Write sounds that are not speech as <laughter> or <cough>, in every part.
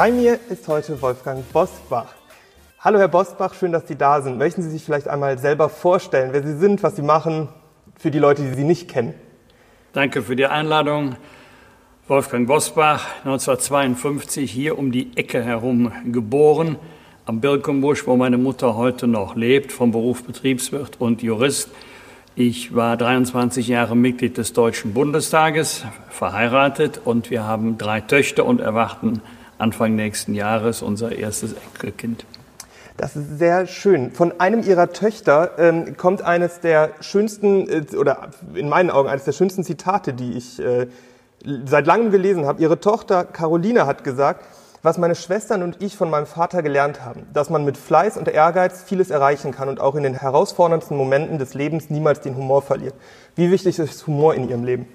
Bei mir ist heute Wolfgang Bosbach. Hallo Herr Bosbach, schön, dass Sie da sind. Möchten Sie sich vielleicht einmal selber vorstellen, wer Sie sind, was Sie machen, für die Leute, die Sie nicht kennen? Danke für die Einladung. Wolfgang Bosbach, 1952 hier um die Ecke herum geboren, am Birkenbusch, wo meine Mutter heute noch lebt, vom Beruf Betriebswirt und Jurist. Ich war 23 Jahre Mitglied des Deutschen Bundestages, verheiratet und wir haben drei Töchter und erwarten Anfang nächsten Jahres unser erstes Enkelkind. Das ist sehr schön. Von einem Ihrer Töchter ähm, kommt eines der schönsten, äh, oder in meinen Augen eines der schönsten Zitate, die ich äh, seit langem gelesen habe. Ihre Tochter Caroline hat gesagt, was meine Schwestern und ich von meinem Vater gelernt haben, dass man mit Fleiß und Ehrgeiz vieles erreichen kann und auch in den herausforderndsten Momenten des Lebens niemals den Humor verliert. Wie wichtig ist Humor in Ihrem Leben?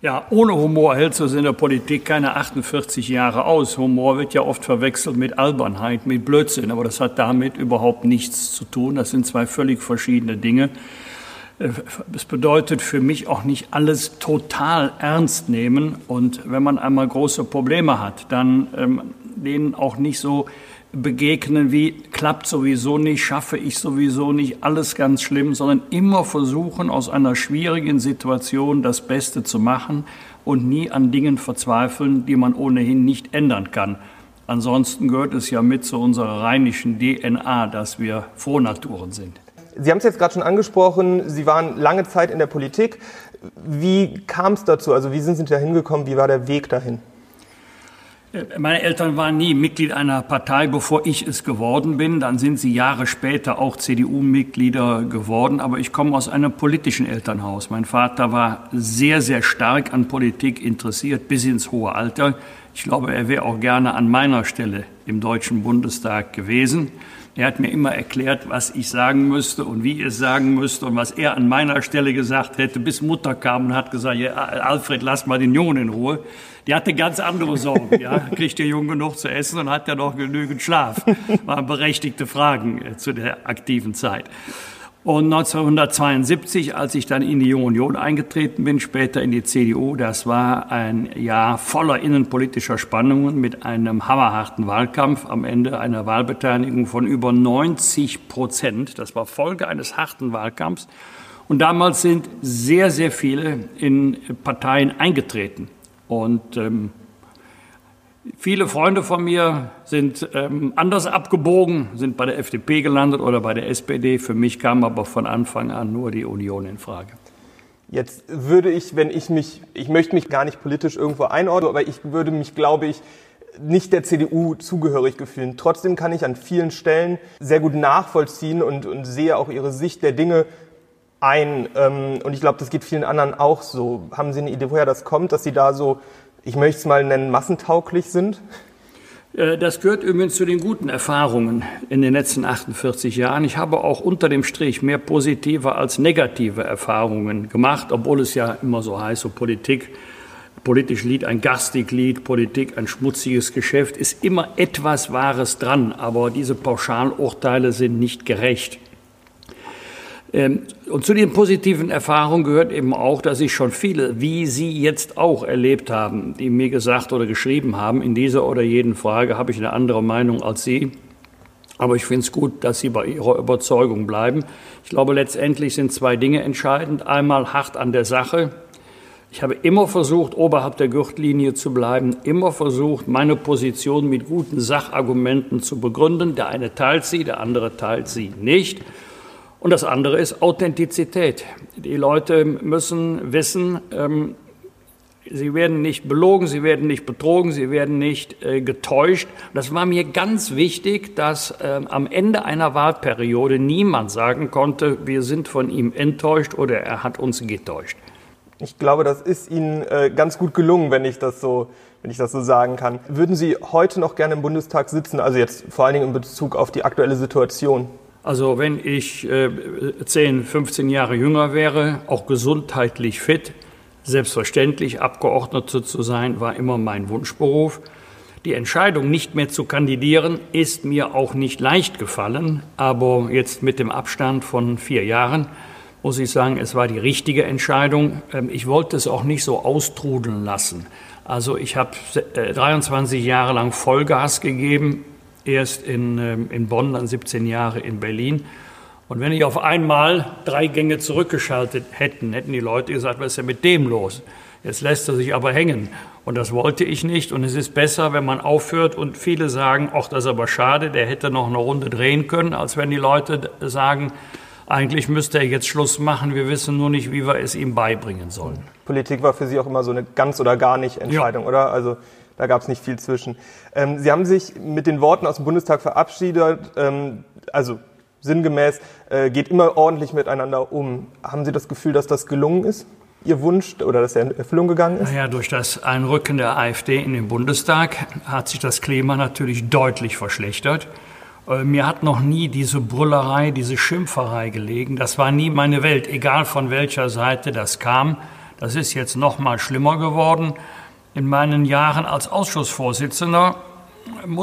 Ja, ohne Humor hältst du es in der Politik keine 48 Jahre aus. Humor wird ja oft verwechselt mit Albernheit, mit Blödsinn, aber das hat damit überhaupt nichts zu tun. Das sind zwei völlig verschiedene Dinge. Äh, es bedeutet für mich auch nicht alles total ernst nehmen und wenn man einmal große Probleme hat, dann ähm, denen auch nicht so begegnen wie klappt sowieso nicht, schaffe ich sowieso nicht, alles ganz schlimm, sondern immer versuchen, aus einer schwierigen Situation das Beste zu machen und nie an Dingen verzweifeln, die man ohnehin nicht ändern kann. Ansonsten gehört es ja mit zu unserer rheinischen DNA, dass wir Frohnaturen sind. Sie haben es jetzt gerade schon angesprochen, Sie waren lange Zeit in der Politik. Wie kam es dazu? Also wie sind Sie da hingekommen? Wie war der Weg dahin? Meine Eltern waren nie Mitglied einer Partei, bevor ich es geworden bin. Dann sind sie Jahre später auch CDU-Mitglieder geworden. Aber ich komme aus einem politischen Elternhaus. Mein Vater war sehr, sehr stark an Politik interessiert bis ins hohe Alter. Ich glaube, er wäre auch gerne an meiner Stelle im Deutschen Bundestag gewesen. Er hat mir immer erklärt, was ich sagen müsste und wie ich es sagen müsste und was er an meiner Stelle gesagt hätte, bis Mutter kam und hat gesagt, ja, Alfred, lass mal den Jungen in Ruhe. Die hatte ganz andere Sorgen. Ja, <laughs> kriegt der Junge genug zu essen und hat er noch genügend Schlaf? Waren berechtigte Fragen äh, zu der aktiven Zeit. Und 1972, als ich dann in die Junge Union eingetreten bin, später in die CDU, das war ein Jahr voller innenpolitischer Spannungen mit einem hammerharten Wahlkampf, am Ende einer Wahlbeteiligung von über 90 Prozent. Das war Folge eines harten Wahlkampfs. Und damals sind sehr, sehr viele in Parteien eingetreten. Und ähm, Viele Freunde von mir sind ähm, anders abgebogen, sind bei der FDP gelandet oder bei der SPD. Für mich kam aber von Anfang an nur die Union in Frage. Jetzt würde ich, wenn ich mich, ich möchte mich gar nicht politisch irgendwo einordnen, aber ich würde mich, glaube ich, nicht der CDU zugehörig gefühlen. Trotzdem kann ich an vielen Stellen sehr gut nachvollziehen und, und sehe auch ihre Sicht der Dinge ein. Ähm, und ich glaube, das geht vielen anderen auch so. Haben Sie eine Idee, woher das kommt, dass Sie da so ich möchte es mal nennen, massentauglich sind? Äh, das gehört übrigens zu den guten Erfahrungen in den letzten 48 Jahren. Ich habe auch unter dem Strich mehr positive als negative Erfahrungen gemacht, obwohl es ja immer so heißt, so Politik, politisch Lied ein garstig Lied, Politik ein schmutziges Geschäft, ist immer etwas Wahres dran, aber diese Pauschalurteile sind nicht gerecht. Ähm, und zu den positiven Erfahrungen gehört eben auch, dass ich schon viele, wie Sie jetzt auch erlebt haben, die mir gesagt oder geschrieben haben, in dieser oder jeden Frage habe ich eine andere Meinung als Sie. Aber ich finde es gut, dass Sie bei Ihrer Überzeugung bleiben. Ich glaube, letztendlich sind zwei Dinge entscheidend. Einmal hart an der Sache. Ich habe immer versucht, oberhalb der Gürtellinie zu bleiben, immer versucht, meine Position mit guten Sachargumenten zu begründen. Der eine teilt sie, der andere teilt sie nicht. Und das andere ist Authentizität. Die Leute müssen wissen, ähm, sie werden nicht belogen, sie werden nicht betrogen, sie werden nicht äh, getäuscht. Das war mir ganz wichtig, dass äh, am Ende einer Wahlperiode niemand sagen konnte, wir sind von ihm enttäuscht oder er hat uns getäuscht. Ich glaube, das ist Ihnen äh, ganz gut gelungen, wenn ich das so wenn ich das so sagen kann. Würden Sie heute noch gerne im Bundestag sitzen, also jetzt vor allen Dingen in Bezug auf die aktuelle Situation? Also wenn ich äh, 10, 15 Jahre jünger wäre, auch gesundheitlich fit, selbstverständlich Abgeordnete zu sein, war immer mein Wunschberuf. Die Entscheidung, nicht mehr zu kandidieren, ist mir auch nicht leicht gefallen, aber jetzt mit dem Abstand von vier Jahren muss ich sagen, es war die richtige Entscheidung. Ähm, ich wollte es auch nicht so austrudeln lassen. Also ich habe 23 äh, Jahre lang Vollgas gegeben, erst in, ähm, in Bonn, dann 17 Jahre in Berlin. Und wenn ich auf einmal drei Gänge zurückgeschaltet hätten, hätten die Leute gesagt, was ist denn mit dem los? Jetzt lässt er sich aber hängen. Und das wollte ich nicht. Und es ist besser, wenn man aufhört und viele sagen, ach, das ist aber schade, der hätte noch eine Runde drehen können, als wenn die Leute sagen, eigentlich müsste er jetzt Schluss machen, wir wissen nur nicht, wie wir es ihm beibringen sollen. Politik war für Sie auch immer so eine ganz oder gar nicht Entscheidung, ja. oder? Also da gab es nicht viel zwischen. Ähm, Sie haben sich mit den Worten aus dem Bundestag verabschiedet, ähm, also sinngemäß, äh, geht immer ordentlich miteinander um. Haben Sie das Gefühl, dass das gelungen ist? Ihr Wunsch oder dass er in Erfüllung gegangen ist? Naja, durch das Einrücken der AfD in den Bundestag hat sich das Klima natürlich deutlich verschlechtert. Äh, mir hat noch nie diese Brüllerei, diese Schimpferei gelegen. Das war nie meine Welt, egal von welcher Seite das kam. Das ist jetzt noch mal schlimmer geworden. In meinen Jahren als Ausschussvorsitzender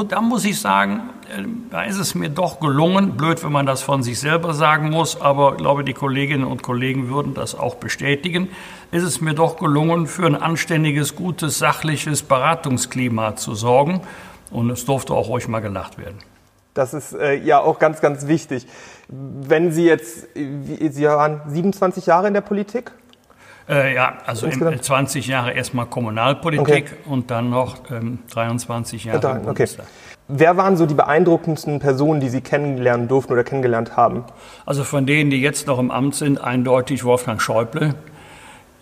da muss ich sagen, äh, da ist es mir doch gelungen, blöd, wenn man das von sich selber sagen muss, aber ich glaube, die Kolleginnen und Kollegen würden das auch bestätigen, ist es mir doch gelungen, für ein anständiges, gutes, sachliches Beratungsklima zu sorgen. Und es durfte auch ruhig mal gelacht werden. Das ist äh, ja auch ganz, ganz wichtig. Wenn Sie jetzt, Sie waren 27 Jahre in der Politik? Äh, ja, also im, 20 Jahre erstmal Kommunalpolitik okay. und dann noch ähm, 23 Jahre ja, okay. Wer waren so die beeindruckendsten Personen, die Sie kennenlernen durften oder kennengelernt haben? Also von denen, die jetzt noch im Amt sind, eindeutig Wolfgang Schäuble.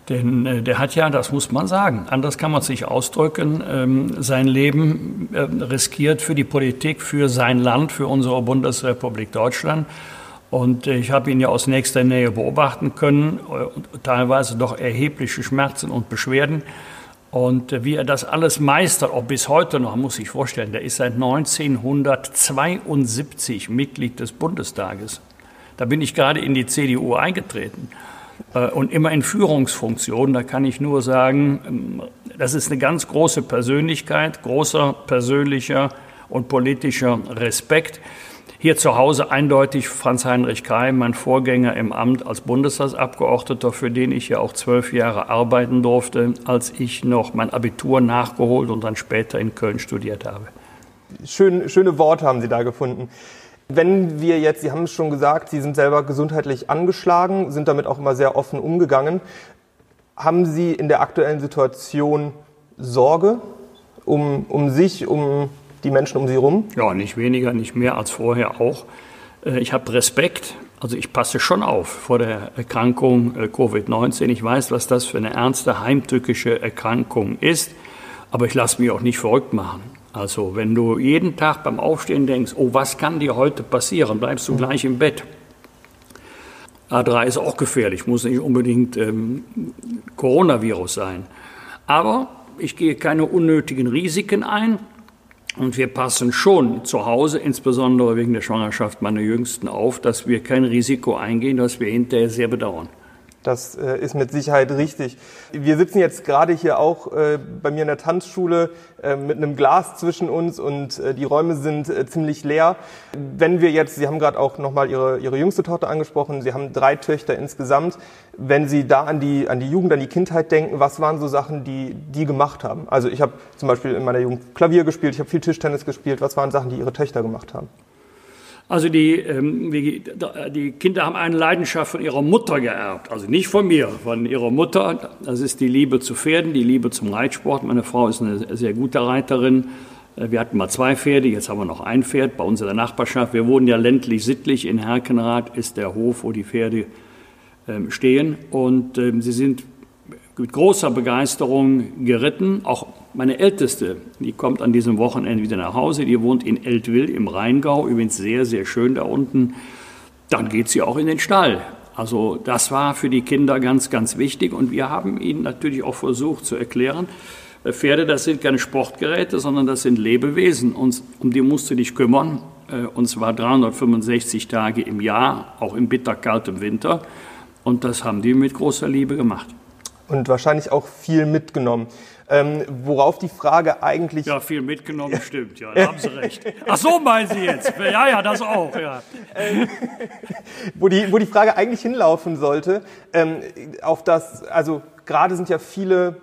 Denn äh, der hat ja, das muss man sagen, anders kann man sich ausdrücken, ähm, sein Leben äh, riskiert für die Politik, für sein Land, für unsere Bundesrepublik Deutschland. Und ich habe ihn ja aus nächster Nähe beobachten können, teilweise doch erhebliche Schmerzen und Beschwerden. Und wie er das alles meistert, auch bis heute noch, muss ich vorstellen, der ist seit 1972 Mitglied des Bundestages. Da bin ich gerade in die CDU eingetreten äh, und immer in Führungsfunktionen. Da kann ich nur sagen, ähm, das ist eine ganz große Persönlichkeit, großer persönlicher und politischer Respekt. Hier zu Hause eindeutig Franz-Heinrich Keim, mein Vorgänger im Amt als Bundestagsabgeordneter, für den ich ja auch zwölf Jahre arbeiten durfte, als ich noch mein Abitur nachgeholt und dann später in Köln studiert habe. Schön, schöne Worte haben Sie da gefunden. Wenn wir jetzt, Sie haben es schon gesagt, Sie sind selber gesundheitlich angeschlagen, sind damit auch immer sehr offen umgegangen. Haben Sie in der aktuellen Situation Sorge um, um sich, um die Menschen um Sie herum? Ja, nicht weniger, nicht mehr als vorher auch. Äh, ich habe Respekt, also ich passe schon auf vor der Erkrankung äh, Covid-19. Ich weiß, was das für eine ernste heimtückische Erkrankung ist, aber ich lasse mich auch nicht verrückt machen. Also wenn du jeden Tag beim Aufstehen denkst, oh, was kann dir heute passieren, bleibst du gleich im Bett. A3 ist auch gefährlich, muss nicht unbedingt ähm, Coronavirus sein. Aber ich gehe keine unnötigen Risiken ein. Und wir passen schon zu Hause, insbesondere wegen der Schwangerschaft meiner Jüngsten, auf, dass wir kein Risiko eingehen, das wir hinterher sehr bedauern. Das äh, ist mit Sicherheit richtig. Wir sitzen jetzt gerade hier auch äh, bei mir in der Tanzschule äh, mit einem Glas zwischen uns und äh, die Räume sind äh, ziemlich leer. Wenn wir jetzt, Sie haben gerade auch nochmal Ihre, Ihre jüngste Tochter angesprochen, Sie haben drei Töchter insgesamt. Wenn Sie da an die, an die Jugend, an die Kindheit denken, was waren so Sachen, die die gemacht haben? Also ich habe zum Beispiel in meiner Jugend Klavier gespielt, ich habe viel Tischtennis gespielt. Was waren Sachen, die Ihre Töchter gemacht haben? Also die, ähm, die, die, Kinder haben eine Leidenschaft von ihrer Mutter geerbt, also nicht von mir, von ihrer Mutter. Das ist die Liebe zu Pferden, die Liebe zum Reitsport. Meine Frau ist eine sehr gute Reiterin. Äh, wir hatten mal zwei Pferde, jetzt haben wir noch ein Pferd bei uns in der Nachbarschaft. Wir wohnen ja ländlich sittlich. In Herkenrath ist der Hof, wo die Pferde ähm, stehen. Und ähm, sie sind mit großer Begeisterung geritten. Auch meine Älteste, die kommt an diesem Wochenende wieder nach Hause. Die wohnt in Eltville im Rheingau, übrigens sehr, sehr schön da unten. Dann geht sie auch in den Stall. Also das war für die Kinder ganz, ganz wichtig. Und wir haben ihnen natürlich auch versucht zu erklären, äh, Pferde, das sind keine Sportgeräte, sondern das sind Lebewesen. Und um die musst du dich kümmern. Äh, und zwar 365 Tage im Jahr, auch im bitterkalten Winter. Und das haben die mit großer Liebe gemacht. Und wahrscheinlich auch viel mitgenommen. Ähm, worauf die Frage eigentlich. Ja, viel mitgenommen, stimmt, ja, <laughs> da haben Sie recht. Ach so, meinen Sie jetzt? Ja, ja, das auch, ja. Ähm, <laughs> wo, die, wo die Frage eigentlich hinlaufen sollte, ähm, auf das, also gerade sind ja viele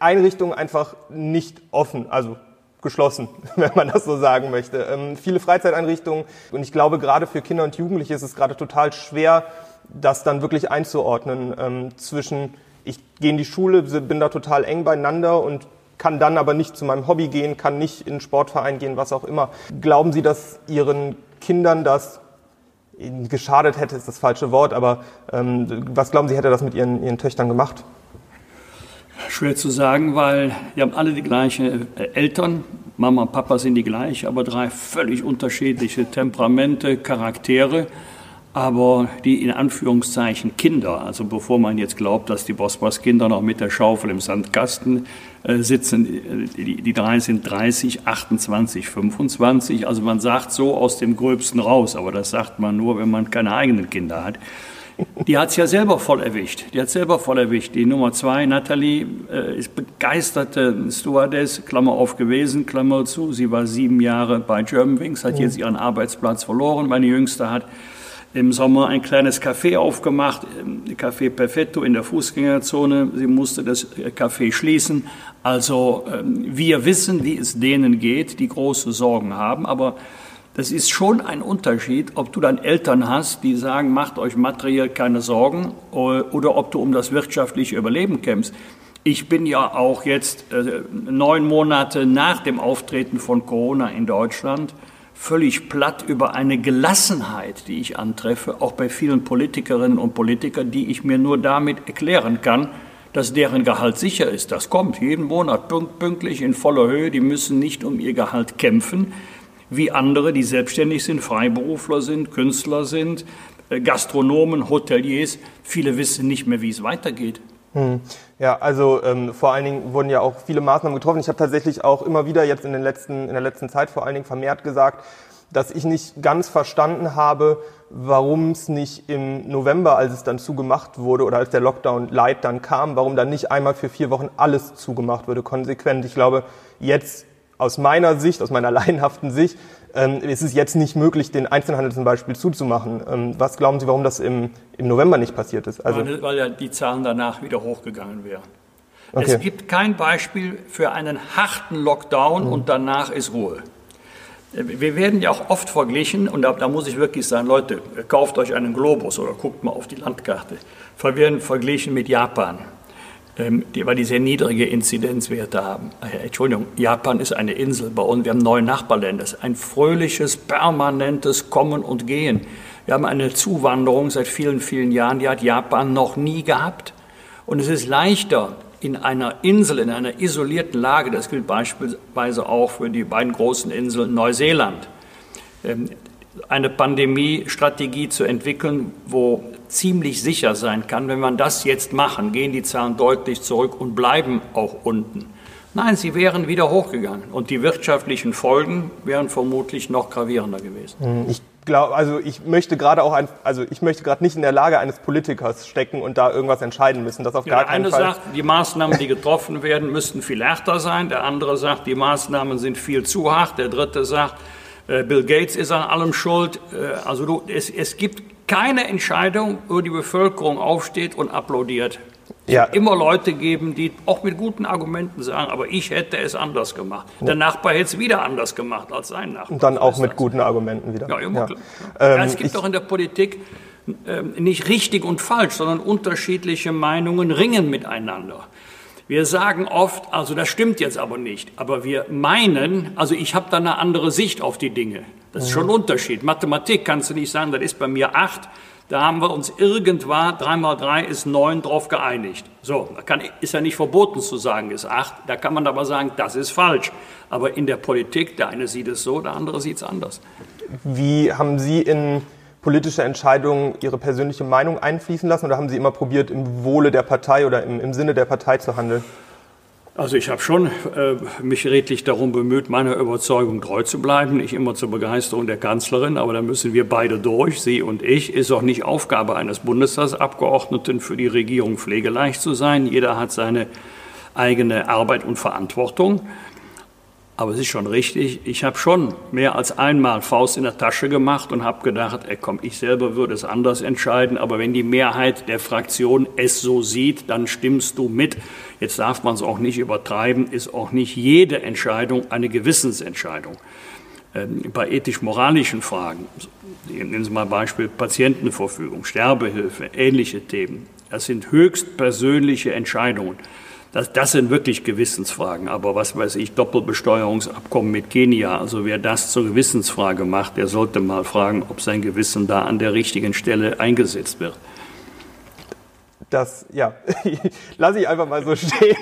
Einrichtungen einfach nicht offen, also geschlossen, <laughs> wenn man das so sagen möchte. Ähm, viele Freizeiteinrichtungen und ich glaube, gerade für Kinder und Jugendliche ist es gerade total schwer, das dann wirklich einzuordnen ähm, zwischen ich gehe in die Schule, bin da total eng beieinander und kann dann aber nicht zu meinem Hobby gehen, kann nicht in den Sportverein gehen, was auch immer. Glauben Sie, dass Ihren Kindern das geschadet hätte, ist das falsche Wort, aber ähm, was glauben Sie, hätte das mit Ihren, Ihren Töchtern gemacht? Schwer zu sagen, weil die haben alle die gleichen äh, Eltern. Mama und Papa sind die gleich, aber drei völlig unterschiedliche Temperamente, Charaktere aber die in Anführungszeichen Kinder, also bevor man jetzt glaubt, dass die Bosporus-Kinder noch mit der Schaufel im Sandkasten äh, sitzen, die, die drei sind 30, 28, 25, also man sagt so aus dem Gröbsten raus, aber das sagt man nur, wenn man keine eigenen Kinder hat. Die hat es ja selber voll erwischt. Die hat selber voll erwischt. Die Nummer zwei, Natalie, äh, ist begeisterte Stewardess, Klammer auf gewesen, Klammer zu. Sie war sieben Jahre bei Germanwings, hat jetzt ihren Arbeitsplatz verloren. Meine Jüngste hat im Sommer ein kleines Café aufgemacht, ähm, Café Perfetto in der Fußgängerzone. Sie musste das äh, Café schließen. Also ähm, wir wissen, wie es denen geht, die große Sorgen haben. Aber das ist schon ein Unterschied, ob du dann Eltern hast, die sagen, macht euch materiell keine Sorgen, oder ob du um das wirtschaftliche Überleben kämpfst. Ich bin ja auch jetzt äh, neun Monate nach dem Auftreten von Corona in Deutschland völlig platt über eine Gelassenheit, die ich antreffe, auch bei vielen Politikerinnen und Politikern, die ich mir nur damit erklären kann, dass deren Gehalt sicher ist. Das kommt jeden Monat pünktlich in voller Höhe. Die müssen nicht um ihr Gehalt kämpfen, wie andere, die selbstständig sind, Freiberufler sind, Künstler sind, äh, Gastronomen, Hoteliers. Viele wissen nicht mehr, wie es weitergeht. Hm. Ja, also ähm, vor allen Dingen wurden ja auch viele Maßnahmen getroffen. Ich habe tatsächlich auch immer wieder jetzt in, den letzten, in der letzten Zeit vor allen Dingen vermehrt gesagt, dass ich nicht ganz verstanden habe, warum es nicht im November, als es dann zugemacht wurde oder als der Lockdown Light dann kam, warum dann nicht einmal für vier Wochen alles zugemacht wurde, konsequent. Ich glaube, jetzt aus meiner Sicht, aus meiner <laughs> laienhaften Sicht, ähm, ist es jetzt nicht möglich, den Einzelhandel zum Beispiel zuzumachen. Ähm, was glauben Sie, warum das im, im November nicht passiert ist? Also weil, weil ja die Zahlen danach wieder hochgegangen wären. Okay. Es gibt kein Beispiel für einen harten Lockdown mhm. und danach ist Ruhe. Wir werden ja auch oft verglichen, und da, da, muss ich wirklich sagen, Leute, kauft euch einen Globus oder guckt mal auf die Landkarte. Wir werden verglichen mit Japan die, weil die sehr niedrige Inzidenzwerte haben. Äh, Entschuldigung, Japan ist eine Insel bei uns, wir haben neun Nachbarländer. Es ist ein fröhliches, permanentes Kommen und Gehen. Wir haben eine Zuwanderung seit vielen, vielen Jahren, die hat Japan noch nie gehabt. Und es ist leichter, in einer Insel, in einer isolierten Lage, das gilt beispielsweise auch für die beiden großen Inseln Neuseeland, ähm, eine Pandemiestrategie zu entwickeln, wo ziemlich sicher sein kann, wenn man das jetzt machen, gehen die Zahlen deutlich zurück und bleiben auch unten. Nein, sie wären wieder hochgegangen und die wirtschaftlichen Folgen wären vermutlich noch gravierender gewesen. Hm, ich glaube, also ich möchte gerade auch ein, also ich möchte gerade nicht in der Lage eines Politikers stecken und da irgendwas entscheiden müssen. Das auf ja, gar keinen Fall. Der eine sagt, die Maßnahmen, die getroffen werden, müssten viel härter sein. Der andere sagt, die Maßnahmen sind viel zu hart. Der dritte sagt, äh, Bill Gates ist an allem schuld. Äh, also du, es, es gibt keine Entscheidung, wo die Bevölkerung aufsteht und applaudiert. Ja. immer Leute geben, die auch mit guten Argumenten sagen, aber ich hätte es anders gemacht. Ja. Der Nachbar hätte es wieder anders gemacht als sein Nachbar. Und dann auch mit guten Argumenten wieder. Ja, immer ja. Ähm, ja, es gibt doch in der Politik äh, nicht richtig und falsch, sondern unterschiedliche Meinungen ringen miteinander. Wir sagen oft, also das stimmt jetzt aber nicht, aber wir meinen, also ich habe da eine andere Sicht auf die Dinge. Das ist schon ein Unterschied. Mathematik kannst du nicht sagen, das ist bei mir acht. Da haben wir uns irgendwann, drei mal drei ist neun, drauf geeinigt. So, da kann, ist ja nicht verboten zu sagen, ist acht. Da kann man aber sagen, das ist falsch. Aber in der Politik, der eine sieht es so, der andere sieht es anders. Wie haben Sie in politische Entscheidungen Ihre persönliche Meinung einfließen lassen oder haben Sie immer probiert, im Wohle der Partei oder im, im Sinne der Partei zu handeln? Also ich habe schon äh, mich redlich darum bemüht, meiner Überzeugung treu zu bleiben, nicht immer zur Begeisterung der Kanzlerin, aber da müssen wir beide durch, Sie und ich. Ist auch nicht Aufgabe eines Bundestagsabgeordneten für die Regierung pflegeleicht zu sein. Jeder hat seine eigene Arbeit und Verantwortung. Aber es ist schon richtig, ich habe schon mehr als einmal Faust in der Tasche gemacht und habe gedacht, ey, komm, ich selber würde es anders entscheiden, aber wenn die Mehrheit der Fraktion es so sieht, dann stimmst du mit. Jetzt darf man es auch nicht übertreiben, ist auch nicht jede Entscheidung eine Gewissensentscheidung. Ähm, bei ethisch-moralischen Fragen, nehmen Sie mal Beispiel Patientenverfügung, Sterbehilfe, ähnliche Themen, das sind höchst persönliche Entscheidungen. Das, das sind wirklich Gewissensfragen. Aber was weiß ich, Doppelbesteuerungsabkommen mit Kenia, also wer das zur Gewissensfrage macht, der sollte mal fragen, ob sein Gewissen da an der richtigen Stelle eingesetzt wird. Das, ja, <laughs> lasse ich einfach mal so stehen.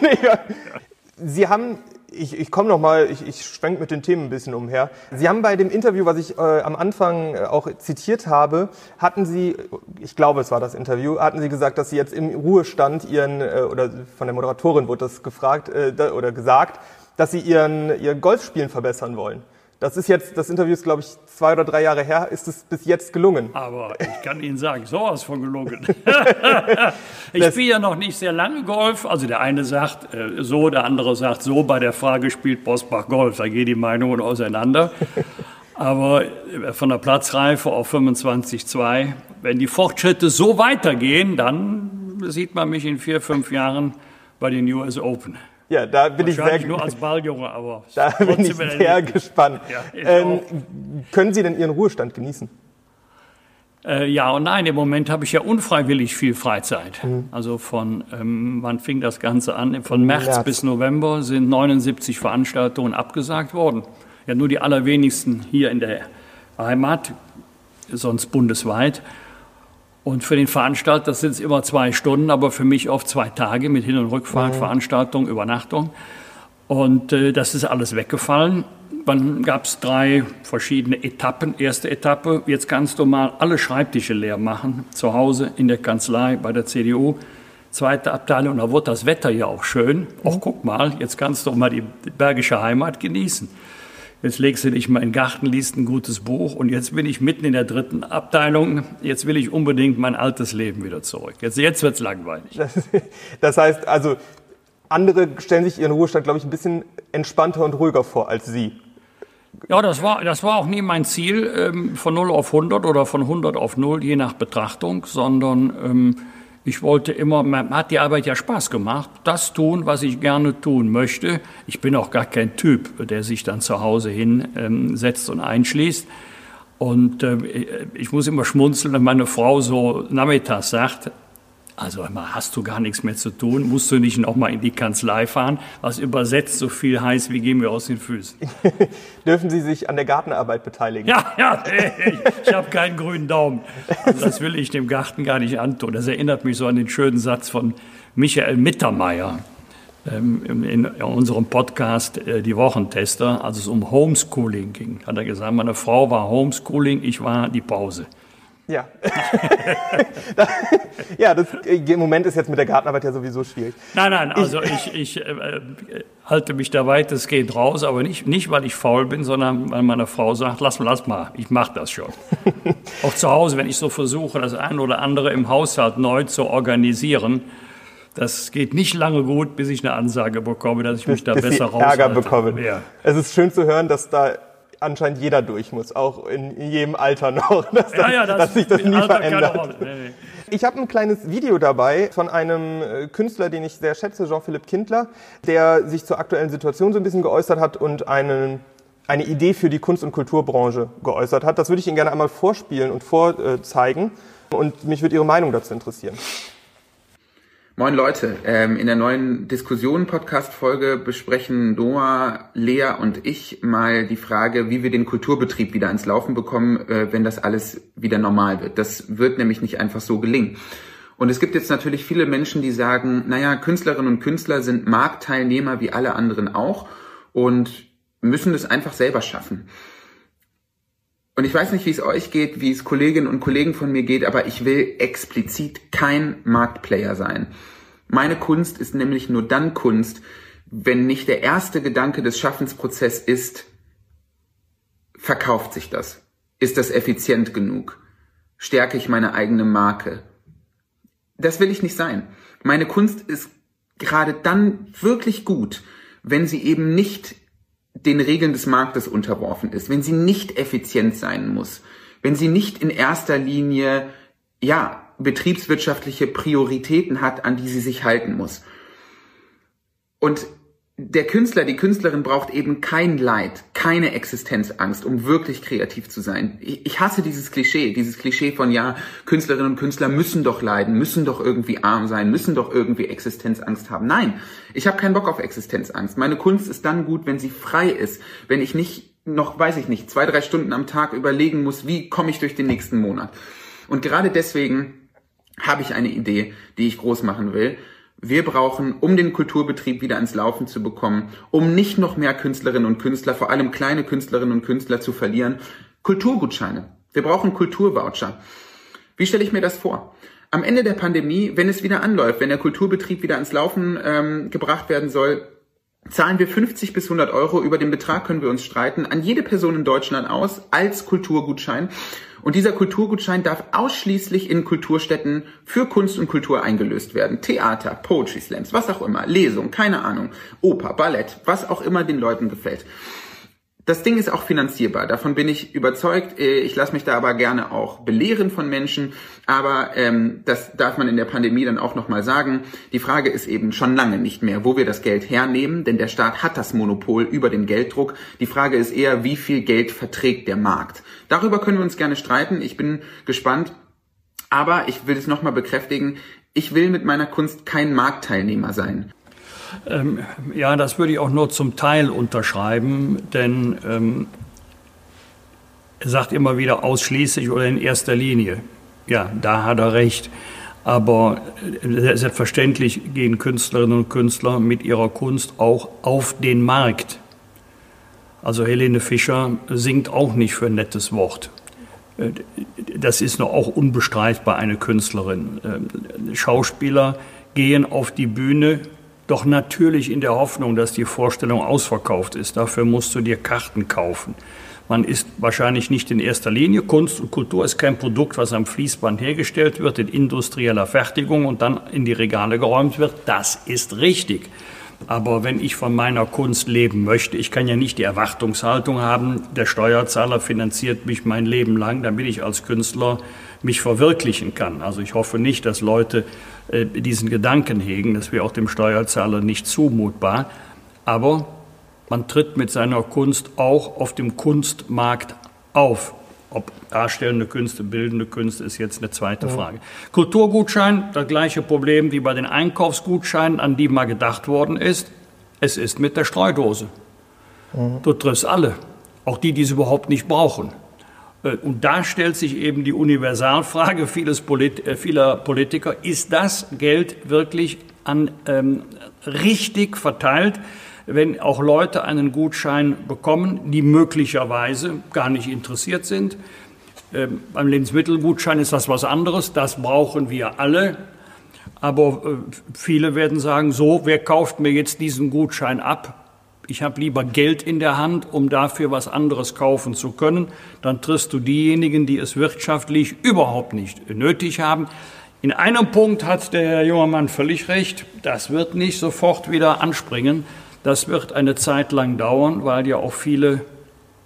Sie haben ich, ich komme noch mal, ich, ich schwenk mit den Themen ein bisschen umher. Sie haben bei dem Interview, was ich äh, am Anfang äh, auch zitiert habe, hatten Sie, ich glaube, es war das Interview, hatten Sie gesagt, dass Sie jetzt im Ruhestand Ihren äh, oder von der Moderatorin wurde das gefragt äh, oder gesagt, dass Sie Ihren Ihr Golfspielen verbessern wollen. Das ist jetzt, das Interview ist, glaube ich, zwei oder drei Jahre her. Ist es bis jetzt gelungen? Aber ich kann Ihnen sagen, sowas von gelungen. <laughs> ich spiele ja noch nicht sehr lange Golf. Also der eine sagt äh, so, der andere sagt so. Bei der Frage spielt Bosbach Golf. Da gehen die Meinungen auseinander. Aber äh, von der Platzreife auf 25,2, wenn die Fortschritte so weitergehen, dann sieht man mich in vier, fünf Jahren bei den US Open. Ja, da bin ich sehr nur als <laughs> Balljunge, aber da bin ich sehr gespannt. Ja, ähm, können Sie denn Ihren Ruhestand genießen? Äh, ja und nein, im Moment habe ich ja unfreiwillig viel Freizeit. Mhm. Also von, ähm, wann fing das Ganze an? Von März, März, bis November sind 79 Veranstaltungen abgesagt worden. Ja, nur die allerwenigsten hier in der Heimat, sonst bundesweit. Und für den Veranstalter sind es immer zwei Stunden, aber für mich oft zwei Tage mit Hin- und Rückfahrt, mhm. Veranstaltung, Übernachtung. Und äh, das ist alles weggefallen. Dann gab es drei verschiedene Etappen. Erste Etappe, jetzt kannst du mal alle Schreibtische leer machen, zu Hause, in der Kanzlei, bei der CDU. Zweite Abteilung, da wurde das Wetter ja auch schön. Ach, guck mal, jetzt kannst du mal die bergische Heimat genießen. Jetzt legst du dich mal in den Garten, liest ein gutes Buch und jetzt bin ich mitten in der dritten Abteilung. Jetzt will ich unbedingt mein altes Leben wieder zurück. Jetzt, jetzt wird's langweilig. Das, <laughs> das heißt also, andere stellen sich ihren Ruhestand, glaube ich, ein bisschen entspannter und ruhiger vor als Sie. Ja, das war, das war auch nie mein Ziel, ähm, von 0 auf 100 oder von 100 auf 0, je nach Betrachtung, sondern ähm, ich wollte immer, mir hat die Arbeit ja Spaß gemacht, das tun, was ich gerne tun möchte. Ich bin auch gar kein Typ, der sich dann zu Hause hinsetzt ähm, und einschließt. Und äh, ich muss immer schmunzeln, wenn meine Frau so nachmittags sagt, also immer, hast du gar nichts mehr zu tun, musst du nicht noch mal in die Kanzlei fahren, was übersetzt so viel heißt, wie gehen wir aus den Füßen. <laughs> Dürfen Sie sich an der Gartenarbeit beteiligen? Ja, ja, ich, ich habe keinen grünen Daumen. Also das will ich dem Garten gar nicht antun. Das erinnert mich so an den schönen Satz von Michael Mittermeier ähm, in, unserem Podcast äh, Die Wochentester, als es um Homeschooling ging. Hat er gesagt, meine Frau war Homeschooling, ich war die Pause. Ja. <laughs> ja, das, im Moment ist jetzt mit der Gartenarbeit ja sowieso schwierig. Nein, nein, also ich, ich äh, äh, halte mich da weitestgehend raus, aber nicht, nicht, weil ich faul bin, sondern weil meine Frau sagt, lass, lass mal, ich mache das schon. <laughs> Auch zu Hause, wenn ich so versuche, das eine oder andere im Haushalt neu zu organisieren, das geht nicht lange gut, bis ich eine Ansage bekomme, dass ich mich da bis besser raushalte. Ärger bekommen. Ja. Es ist schön zu hören, dass da anscheinend jeder durch muss, auch in, in jedem Alter <laughs> noch, dass, ja, ja, das dass sich das nie Alter verändert. Nee, nee. Ich habe ein kleines Video dabei von einem äh, Künstler, den ich sehr schätze, Jean-Philippe Kindler, der sich zur aktuellen Situation so ein bisschen geäußert hat und einen, eine Idee für die Kunst- und Kulturbranche geäußert hat. Das würde ich Ihnen gerne einmal vorspielen und vorzeigen und mich würde Ihre Meinung dazu interessieren. Moin Leute, ähm, in der neuen Diskussionen-Podcast-Folge besprechen Noah, Lea und ich mal die Frage, wie wir den Kulturbetrieb wieder ans Laufen bekommen, äh, wenn das alles wieder normal wird. Das wird nämlich nicht einfach so gelingen. Und es gibt jetzt natürlich viele Menschen, die sagen, naja, Künstlerinnen und Künstler sind Marktteilnehmer wie alle anderen auch und müssen das einfach selber schaffen. Und ich weiß nicht, wie es euch geht, wie es Kolleginnen und Kollegen von mir geht, aber ich will explizit kein Marktplayer sein. Meine Kunst ist nämlich nur dann Kunst, wenn nicht der erste Gedanke des Schaffensprozesses ist, verkauft sich das? Ist das effizient genug? Stärke ich meine eigene Marke? Das will ich nicht sein. Meine Kunst ist gerade dann wirklich gut, wenn sie eben nicht den Regeln des Marktes unterworfen ist, wenn sie nicht effizient sein muss, wenn sie nicht in erster Linie, ja, betriebswirtschaftliche Prioritäten hat, an die sie sich halten muss. Und der Künstler, die Künstlerin braucht eben kein Leid, keine Existenzangst, um wirklich kreativ zu sein. Ich, hasse dieses Klischee, dieses Klischee von, ja, Künstlerinnen und Künstler müssen doch leiden, müssen doch irgendwie arm sein, müssen doch irgendwie Existenzangst haben. Nein, ich habe keinen Bock auf Existenzangst. Meine Kunst ist dann gut, wenn sie frei ist, wenn ich nicht noch, weiß ich nicht, zwei, drei Stunden am Tag überlegen muss, wie komme ich durch den nächsten Monat. Und gerade deswegen habe ich eine Idee, die ich groß machen will. Wir brauchen, um den Kulturbetrieb wieder ans Laufen zu bekommen, um nicht noch mehr Künstlerinnen und Künstler, vor allem kleine Künstlerinnen und Künstler zu verlieren, Kulturgutscheine. Wir brauchen Kulturvoucher. Wie stelle ich mir das vor? Am Ende der Pandemie, wenn es wieder anläuft, wenn der Kulturbetrieb wieder ans Laufen ähm, gebracht werden soll, zahlen wir 50 bis 100 Euro. Über den Betrag können wir uns streiten. An jede Person in Deutschland aus als Kulturgutschein. Und dieser Kulturgutschein darf ausschließlich in Kulturstätten für Kunst und Kultur eingelöst werden. Theater, Poetry Slams, was auch immer, Lesung, keine Ahnung, Oper, Ballett, was auch immer den Leuten gefällt. Das Ding ist auch finanzierbar, davon bin ich überzeugt. Äh, ich lasse mich da aber gerne auch belehren von Menschen, aber ähm, das darf man in der Pandemie dann auch nochmal sagen. Die Frage ist eben schon lange nicht mehr, wo wir das Geld hernehmen, denn der Staat hat das Monopol über den Gelddruck. Die Frage ist eher, wie viel Geld verträgt der Markt. Darüber können wir uns gerne streiten. Ich bin gespannt. Aber ich will es nochmal bekräftigen, ich will mit meiner Kunst kein Marktteilnehmer sein. Ähm, ja, das würde ich auch nur zum Teil unterschreiben, denn ähm, er sagt immer wieder ausschließlich oder in erster Linie. Ja, da hat er recht. Aber äh, selbstverständlich gehen Künstlerinnen und Künstler mit ihrer Kunst auch auf den Markt. Also Helene Fischer singt auch nicht für ein nettes Wort. Äh, das ist noch auch unbestreitbar eine Künstlerin. Ähm, Schauspieler gehen auf die Bühne doch natürlich in der Hoffnung, dass die Vorstellung ausverkauft ist. Dafür musst du dir Karten kaufen. Man ist wahrscheinlich nicht in erster Linie. Kunst und Kultur ist kein Produkt, was am Fließband hergestellt wird, in industrieller Fertigung und dann in die Regale geräumt wird. Das ist richtig. Aber wenn ich von meiner Kunst leben möchte, ich kann ja nicht die Erwartungshaltung haben, der Steuerzahler finanziert mich mein Leben lang, damit ich als Künstler mich verwirklichen kann. Also ich hoffe nicht, dass Leute äh, diesen Gedanken hegen, das wäre auch dem Steuerzahler nicht zumutbar. Aber man tritt mit seiner Kunst auch auf dem Kunstmarkt auf. Ob darstellende Künste, bildende Künste ist jetzt eine zweite ja. Frage. Kulturgutschein, das gleiche Problem wie bei den Einkaufsgutscheinen, an die mal gedacht worden ist. Es ist mit der Streudose. Mhm. Du triffst alle, auch die, die es überhaupt nicht brauchen. Äh, und da stellt sich eben die Universalfrage vieles Polit äh, vieler Politiker, ist das Geld wirklich an, ähm, richtig verteilt, wenn auch Leute einen Gutschein bekommen, die möglicherweise gar nicht interessiert sind? Ähm, beim Lebensmittelgutschein ist das was anderes, das brauchen wir alle. Aber äh, viele werden sagen, so, wer kauft mir jetzt diesen Gutschein ab? Ich habe lieber Geld in der Hand, um dafür was anderes kaufen zu können, dann triffst du diejenigen, die es wirtschaftlich überhaupt nicht nötig haben. In einem Punkt hat der junge Mann völlig recht, das wird nicht sofort wieder anspringen, das wird eine Zeit lang dauern, weil ja auch viele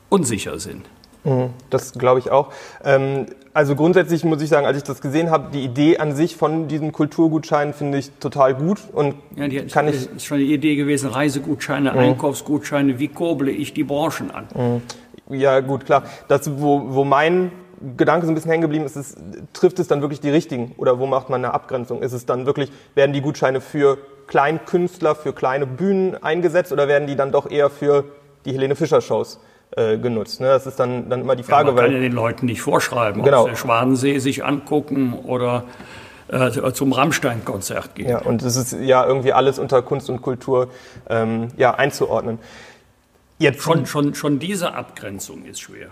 unsicher sind. Mhm, das glaube ich auch. Ähm, also grundsätzlich muss ich sagen, als ich das gesehen habe, die Idee an sich von diesem Kulturgutschein finde ich total gut und ja, die kann ich ist schon die Idee gewesen, Reisegutscheine, mhm. Einkaufsgutscheine, wie kurble ich die Branchen an? Mhm. Ja, gut, klar. Das, wo, wo mein Gedanke so ein bisschen hängen geblieben ist, ist, trifft es dann wirklich die richtigen oder wo macht man eine Abgrenzung? Ist es dann wirklich, werden die Gutscheine für Kleinkünstler, für kleine Bühnen eingesetzt oder werden die dann doch eher für die Helene Fischer Shows äh, genutzt. Ne? Das ist dann, dann immer die Frage. Ja, man kann ja den Leuten nicht vorschreiben, genau. ob sie Schwanensee sich angucken oder äh, zum Rammstein-Konzert gehen. Ja, und es ist ja irgendwie alles unter Kunst und Kultur ähm, ja, einzuordnen. Jetzt schon, schon, schon diese Abgrenzung ist schwer.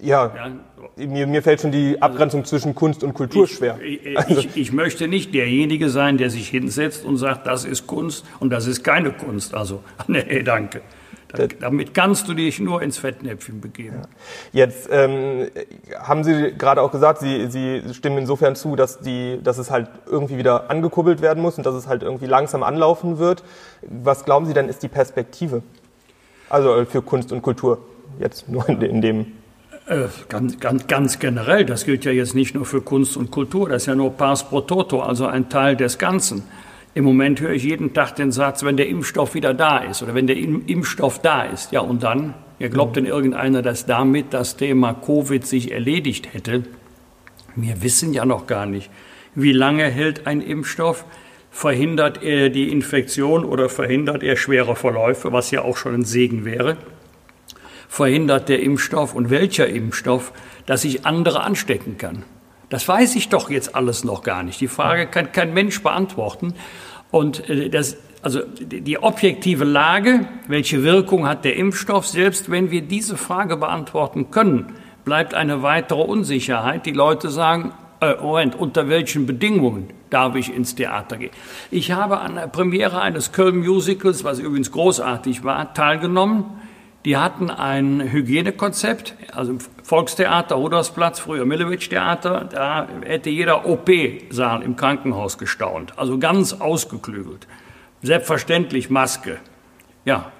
Ja, ja. Mir, mir fällt schon die Abgrenzung also, zwischen Kunst und Kultur ich, schwer. Ich, also. ich, ich, möchte nicht derjenige sein, der sich hinsetzt und sagt, das ist Kunst und das ist keine Kunst. Also, <laughs> nee, danke. Damit kannst du dich nur ins Fettnäpfchen begeben. Ja. Jetzt ähm, haben Sie gerade auch gesagt, Sie, Sie stimmen insofern zu, dass, die, dass es halt irgendwie wieder angekurbelt werden muss und dass es halt irgendwie langsam anlaufen wird. Was glauben Sie denn ist die Perspektive? Also äh, für Kunst und Kultur, jetzt nur in, in dem äh, ganz, ganz, ganz generell, das gilt ja jetzt nicht nur für Kunst und Kultur, das ist ja nur pars pro toto, also ein Teil des Ganzen. Im Moment höre ich jeden Tag den Satz, wenn der Impfstoff wieder da ist oder wenn der Impfstoff da ist. Ja, und dann? Ja, glaubt denn irgendeiner, dass damit das Thema Covid sich erledigt hätte? Wir wissen ja noch gar nicht, wie lange hält ein Impfstoff? Verhindert er die Infektion oder verhindert er schwere Verläufe, was ja auch schon ein Segen wäre? Verhindert der Impfstoff und welcher Impfstoff, dass sich andere anstecken kann? Das weiß ich doch jetzt alles noch gar nicht. Die Frage kann kein Mensch beantworten. Und äh, das, also die objektive Lage, welche Wirkung hat der Impfstoff, selbst wenn wir diese Frage beantworten können, bleibt eine weitere Unsicherheit. Die Leute sagen, äh, Moment, unter welchen Bedingungen darf ich ins Theater gehen? Ich habe an der Premiere eines Köln Musicals, was übrigens großartig war, teilgenommen. Die hatten ein Hygienekonzept, also im Volkstheater, Rudolfsplatz, früher Millewitsch-Theater, da hätte jeder OP-Saal im Krankenhaus gestaunt. Also ganz ausgeklügelt. Selbstverständlich Maske. Ja,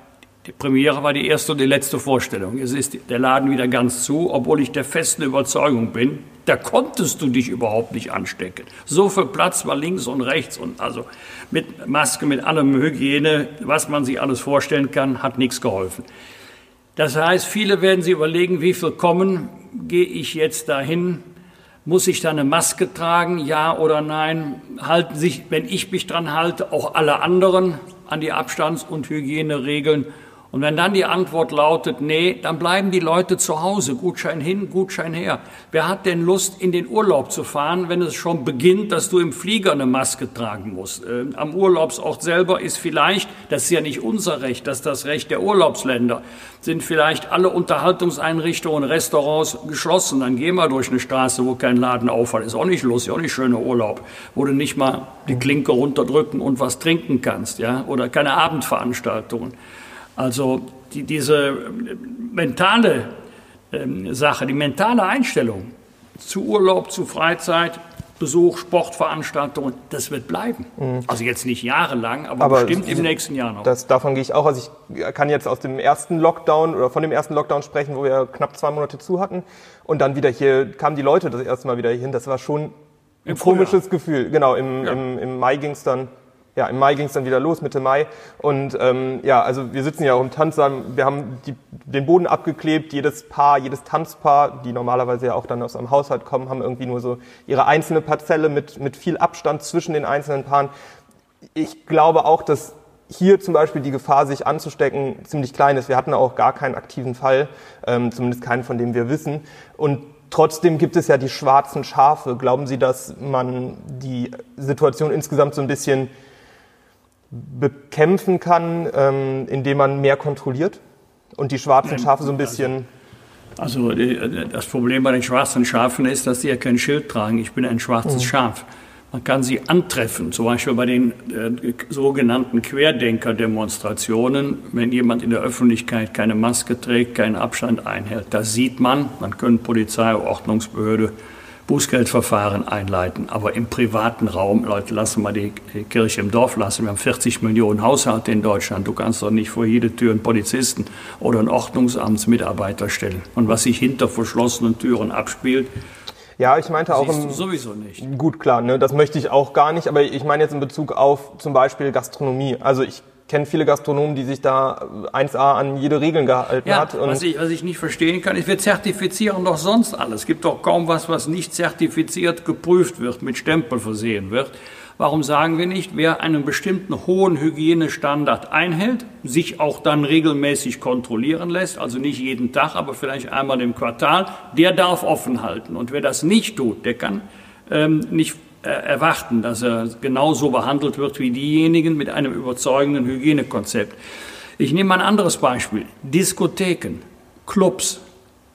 die Premiere war die erste und die letzte Vorstellung. Es ist der Laden wieder ganz zu, obwohl ich der festen Überzeugung bin, da konntest du dich überhaupt nicht anstecken. So viel Platz war links und rechts und also mit Maske, mit allem Hygiene, was man sich alles vorstellen kann, hat nichts geholfen. Das heißt, viele werden sich überlegen, wie viel kommen, gehe ich jetzt dahin, muss ich da eine Maske tragen, ja oder nein? Halten sich, wenn ich mich dran halte, auch alle anderen an die Abstands- und Hygieneregeln? Und wenn dann die Antwort lautet, nee, dann bleiben die Leute zu Hause, Gutschein hin, Gutschein her. Wer hat denn Lust, in den Urlaub zu fahren, wenn es schon beginnt, dass du im Flieger eine Maske tragen musst? Äh, am Urlaubsort selber ist vielleicht, das ist ja nicht unser Recht, das ist das Recht der Urlaubsländer, sind vielleicht alle Unterhaltungseinrichtungen, Restaurants geschlossen. Dann gehen wir durch eine Straße, wo kein Laden aufhat. Ist auch nicht lustig, auch nicht schöner Urlaub, wo du nicht mal die Klinke runterdrücken und was trinken kannst, ja, oder keine Abendveranstaltungen. Also die, diese mentale ähm, Sache, die mentale Einstellung zu Urlaub, zu Freizeit, Besuch, Sportveranstaltungen, das wird bleiben. Mhm. Also jetzt nicht jahrelang, aber, aber bestimmt im nächsten Jahr noch. Das, davon gehe ich auch. Also ich kann jetzt aus dem ersten Lockdown oder von dem ersten Lockdown sprechen, wo wir knapp zwei Monate zu hatten. Und dann wieder hier kamen die Leute das erste Mal wieder hin. Das war schon ein Im komisches. Gefühl. Genau, im, ja. im, im Mai ging es dann ja, im Mai ging es dann wieder los, Mitte Mai. Und ähm, ja, also wir sitzen ja auch im Tanzsaal, wir haben die, den Boden abgeklebt, jedes Paar, jedes Tanzpaar, die normalerweise ja auch dann aus einem Haushalt kommen, haben irgendwie nur so ihre einzelne Parzelle mit, mit viel Abstand zwischen den einzelnen Paaren. Ich glaube auch, dass hier zum Beispiel die Gefahr, sich anzustecken, ziemlich klein ist. Wir hatten auch gar keinen aktiven Fall, ähm, zumindest keinen, von dem wir wissen. Und Trotzdem gibt es ja die schwarzen Schafe. Glauben Sie, dass man die Situation insgesamt so ein bisschen bekämpfen kann, ähm, indem man mehr kontrolliert und die schwarzen Schafe so ein bisschen. Also, also äh, das Problem bei den schwarzen Schafen ist, dass sie ja kein Schild tragen. Ich bin ein schwarzes mhm. Schaf. Man kann sie antreffen, zum Beispiel bei den äh, sogenannten Querdenker-Demonstrationen, wenn jemand in der Öffentlichkeit keine Maske trägt, keinen Abstand einhält. Das sieht man, man können Polizei, Ordnungsbehörde Bußgeldverfahren einleiten. Aber im privaten Raum, Leute, lassen wir die Kirche im Dorf lassen. Wir haben 40 Millionen Haushalte in Deutschland. Du kannst doch nicht vor jede Tür einen Polizisten oder einen Ordnungsamtsmitarbeiter stellen. Und was sich hinter verschlossenen Türen abspielt, ja, ich meinte auch im, sowieso nicht. Gut, klar, ne, das möchte ich auch gar nicht, aber ich meine jetzt in Bezug auf zum Beispiel Gastronomie. Also ich kenne viele Gastronomen, die sich da 1A an jede Regeln gehalten ja, hat. Und was, ich, was ich nicht verstehen kann, ist, wir zertifizieren doch sonst alles. Es gibt doch kaum was, was nicht zertifiziert geprüft wird, mit Stempel versehen wird. Warum sagen wir nicht, wer einen bestimmten hohen Hygienestandard einhält, sich auch dann regelmäßig kontrollieren lässt, also nicht jeden Tag, aber vielleicht einmal im Quartal, der darf offen halten. Und wer das nicht tut, der kann ähm, nicht äh, erwarten, dass er genauso behandelt wird wie diejenigen mit einem überzeugenden Hygienekonzept. Ich nehme ein anderes Beispiel. Diskotheken, Clubs.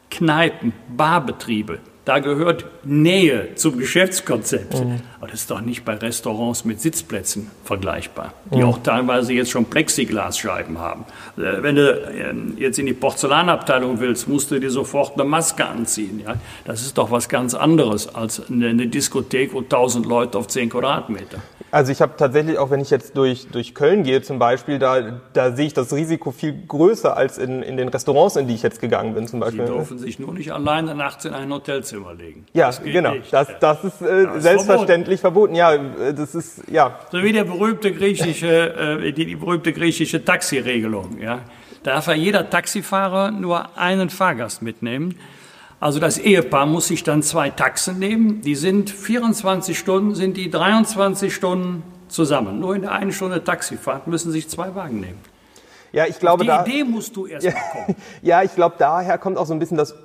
Kneipen, Barbetriebe, da gehört Nähe zum Geschäftskonzept. Mhm. Aber das ist doch nicht bei Restaurants mit Sitzplätzen vergleichbar, die mhm. auch teilweise jetzt schon Plexiglasscheiben haben. Äh, wenn du ähm, jetzt in die Porzellanabteilung willst, musst du dir sofort eine Maske anziehen. Ja? Das ist doch was ganz anderes als eine Diskothek, wo 1000 Leute auf 10 Quadratmeter. Also ich habe tatsächlich, auch wenn ich jetzt durch, durch Köln gehe zum Beispiel, da, da sehe ich das Risiko viel größer als in, in den Restaurants, in die ich jetzt gegangen bin zum Beispiel. Die dürfen sich nur nicht alleine nachts in ein Hotelzimmer legen. Ja, genau. Das, das ist äh, das selbstverständlich verboten. verboten. Ja, das ist, ja. So wie der berühmte griechische, äh, die, die berühmte griechische Taxiregelung. Ja. Da darf ja jeder Taxifahrer nur einen Fahrgast mitnehmen. Also das Ehepaar muss sich dann zwei Taxen nehmen. Die sind 24 Stunden, sind die 23 Stunden zusammen. Nur in der einen Stunde Taxifahrt müssen sich zwei Wagen nehmen. Ja, ich glaube, die da, Idee musst du erst ja, kommen. <laughs> Ja, ich glaube, daher kommt auch so ein bisschen das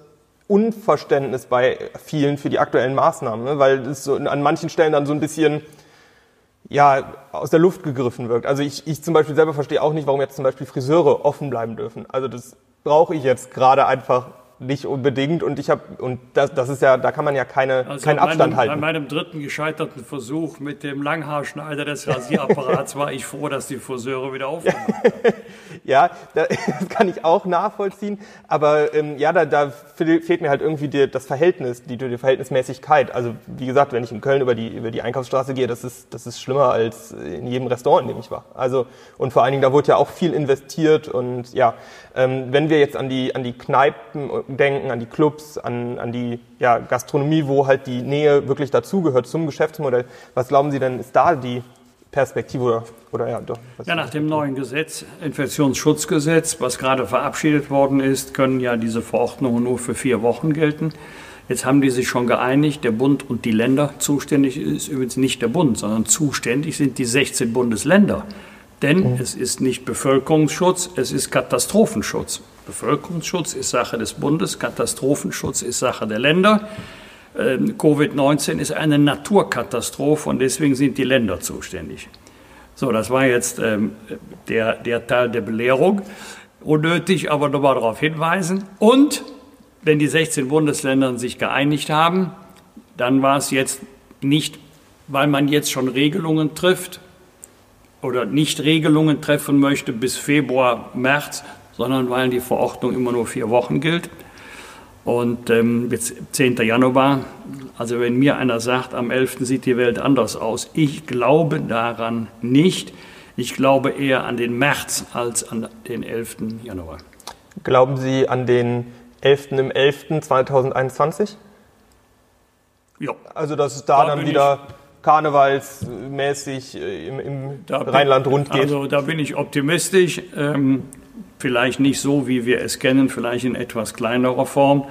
Unverständnis bei vielen für die aktuellen Maßnahmen, ne? weil es so an manchen Stellen dann so ein bisschen ja, aus der Luft gegriffen wirkt. Also ich, ich zum Beispiel selber verstehe auch nicht, warum jetzt zum Beispiel Friseure offen bleiben dürfen. Also das brauche ich jetzt gerade einfach nicht unbedingt und ich habe und das, das ist ja, da kann man ja keine, also keinen Abstand meinem, halten. Bei meinem dritten gescheiterten Versuch mit dem Langhaarschneider des Rasierapparats war ich froh, dass die Friseure wieder aufgemacht haben. <laughs> ja, <laughs> das kann ich auch nachvollziehen, aber ähm, ja, da, da fehlt mir halt irgendwie die, das Verhältnis, die, die Verhältnismäßigkeit. Also wie gesagt, wenn ich in Köln über die über die Einkaufsstraße gehe, das ist das ist schlimmer als in jedem Restaurant, in dem ich war. Also und vor allen Dingen da wurde ja auch viel investiert und ja, ähm, wenn wir jetzt an die an die Kneipen denken, an die Clubs, an, an die ja, Gastronomie, wo halt die Nähe wirklich dazugehört zum Geschäftsmodell. Was glauben Sie denn, ist da die Perspektive oder, oder ja, doch, ja, nach dem neuen Gesetz, Infektionsschutzgesetz, was gerade verabschiedet worden ist, können ja diese Verordnungen nur für vier Wochen gelten. Jetzt haben die sich schon geeinigt, der Bund und die Länder. Zuständig ist übrigens nicht der Bund, sondern zuständig sind die 16 Bundesländer. Denn mhm. es ist nicht Bevölkerungsschutz, es ist Katastrophenschutz. Bevölkerungsschutz ist Sache des Bundes, Katastrophenschutz ist Sache der Länder. Ähm, Covid-19 ist eine Naturkatastrophe und deswegen sind die Länder zuständig. So, das war jetzt ähm, der, der Teil der Belehrung. Unnötig, aber nochmal darauf hinweisen. Und wenn die 16 Bundesländer sich geeinigt haben, dann war es jetzt nicht, weil man jetzt schon Regelungen trifft oder nicht Regelungen treffen möchte bis Februar, März, sondern weil die Verordnung immer nur vier Wochen gilt. Und ähm, jetzt 10. Januar, also wenn mir einer sagt, am 11. sieht die Welt anders aus, ich glaube daran nicht. Ich glaube eher an den März als an den 11. Januar. Glauben Sie an den 11. im 11. 2021? Ja. Also dass es da, da dann wieder karnevalsmäßig äh, im, im Rheinland rund geht? Also da bin ich optimistisch. Ähm, vielleicht nicht so, wie wir es kennen, vielleicht in etwas kleinerer Form.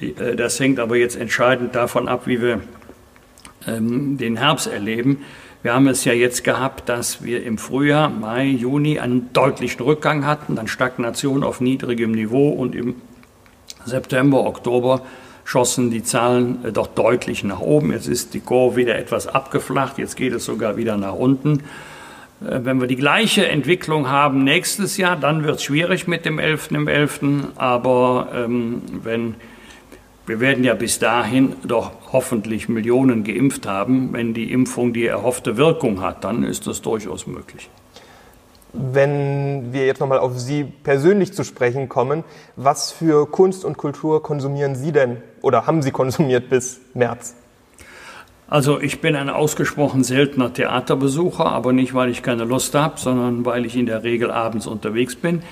Äh, das hängt aber jetzt entscheidend davon ab, wie wir ähm, den Herbst erleben. Wir haben es ja jetzt gehabt, dass wir im Frühjahr, Mai, Juni einen deutlichen Rückgang hatten, dann Stagnation auf niedrigem Niveau und im September, Oktober schossen die Zahlen äh, doch deutlich nach oben. Jetzt ist die Kurve wieder etwas abgeflacht, jetzt geht es sogar wieder nach unten. Äh, wenn wir die gleiche Entwicklung haben nächstes Jahr, dann wird es schwierig mit dem 11. im 11. Aber ähm, wenn, wir werden ja bis dahin doch hoffentlich Millionen geimpft haben. Wenn die Impfung die erhoffte Wirkung hat, dann ist das durchaus möglich. Wenn wir jetzt nochmal auf Sie persönlich zu sprechen kommen, was für Kunst und Kultur konsumieren Sie denn oder haben Sie konsumiert bis März? Also ich bin ein ausgesprochen seltener Theaterbesucher, aber nicht, weil ich keine Lust habe, sondern weil ich in der Regel abends unterwegs bin.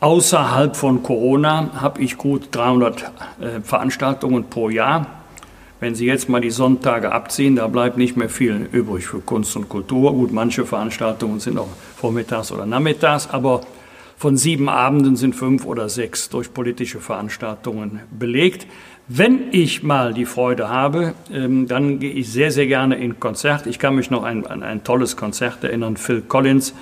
Außerhalb von Corona habe ich gut 300 äh, Veranstaltungen pro Jahr. Wenn Sie jetzt mal die Sonntage abziehen, da bleibt nicht mehr viel übrig für Kunst und Kultur. Gut, manche Veranstaltungen sind auch vormittags oder nachmittags, aber von sieben Abenden sind fünf oder sechs durch politische Veranstaltungen belegt. Wenn ich mal die Freude habe, ähm, dann gehe ich sehr, sehr gerne in Konzert. Ich kann mich noch an, an ein tolles Konzert erinnern, Phil Collins,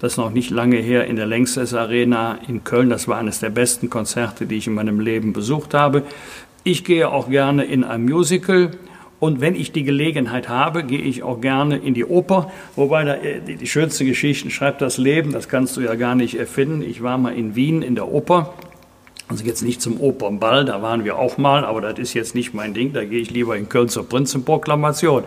das noch nicht lange her in der Längstes Arena in Köln. Das war eines der besten Konzerte, die ich in meinem Leben besucht habe. Ich gehe auch gerne in ein Musical. Und wenn ich die Gelegenheit habe, gehe ich auch gerne in die Oper. Wobei da, äh, die schönsten Geschichten schreibt das Leben, das kannst du ja gar nicht erfinden. Ich war mal in Wien in der Oper Also jetzt nicht zum Opernball, da waren wir auch mal, aber das ist jetzt nicht mein Ding. Da gehe ich lieber in Köln zur Prinzenproklamation.